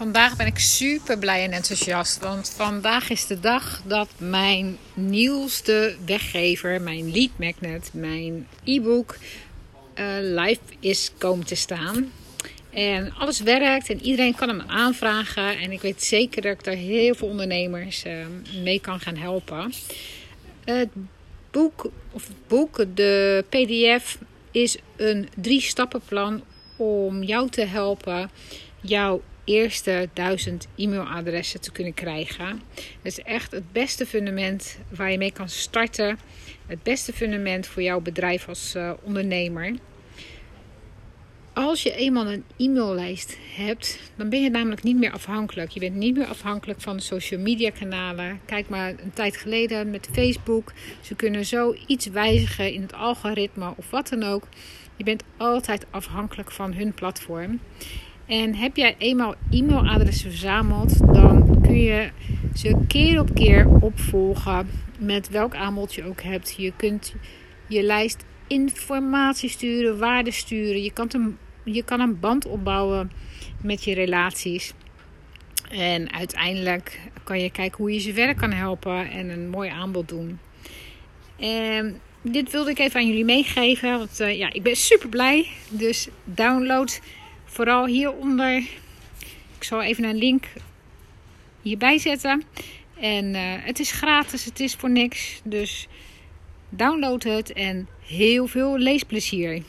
Vandaag ben ik super blij en enthousiast. Want vandaag is de dag dat mijn nieuwste weggever, mijn lead magnet, mijn e-book uh, live is komen te staan. En alles werkt en iedereen kan hem aanvragen. En ik weet zeker dat ik daar heel veel ondernemers uh, mee kan gaan helpen. Het boek, of het boek, de PDF, is een drie stappenplan om jou te helpen jouw eerste duizend e-mailadressen te kunnen krijgen. Het is echt het beste fundament waar je mee kan starten. Het beste fundament voor jouw bedrijf als uh, ondernemer. Als je eenmaal een e-maillijst hebt, dan ben je namelijk niet meer afhankelijk. Je bent niet meer afhankelijk van social media kanalen. Kijk maar een tijd geleden met Facebook. Ze kunnen zo iets wijzigen in het algoritme of wat dan ook. Je bent altijd afhankelijk van hun platform. En heb jij eenmaal e-mailadressen verzameld, dan kun je ze keer op keer opvolgen met welk aanbod je ook hebt. Je kunt je lijst informatie sturen, waarden sturen. Je kan een, je kan een band opbouwen met je relaties. En uiteindelijk kan je kijken hoe je ze verder kan helpen en een mooi aanbod doen. En dit wilde ik even aan jullie meegeven. Want uh, ja, ik ben super blij. Dus download vooral hieronder. Ik zal even een link hierbij zetten. En uh, het is gratis, het is voor niks. Dus download het en heel veel leesplezier.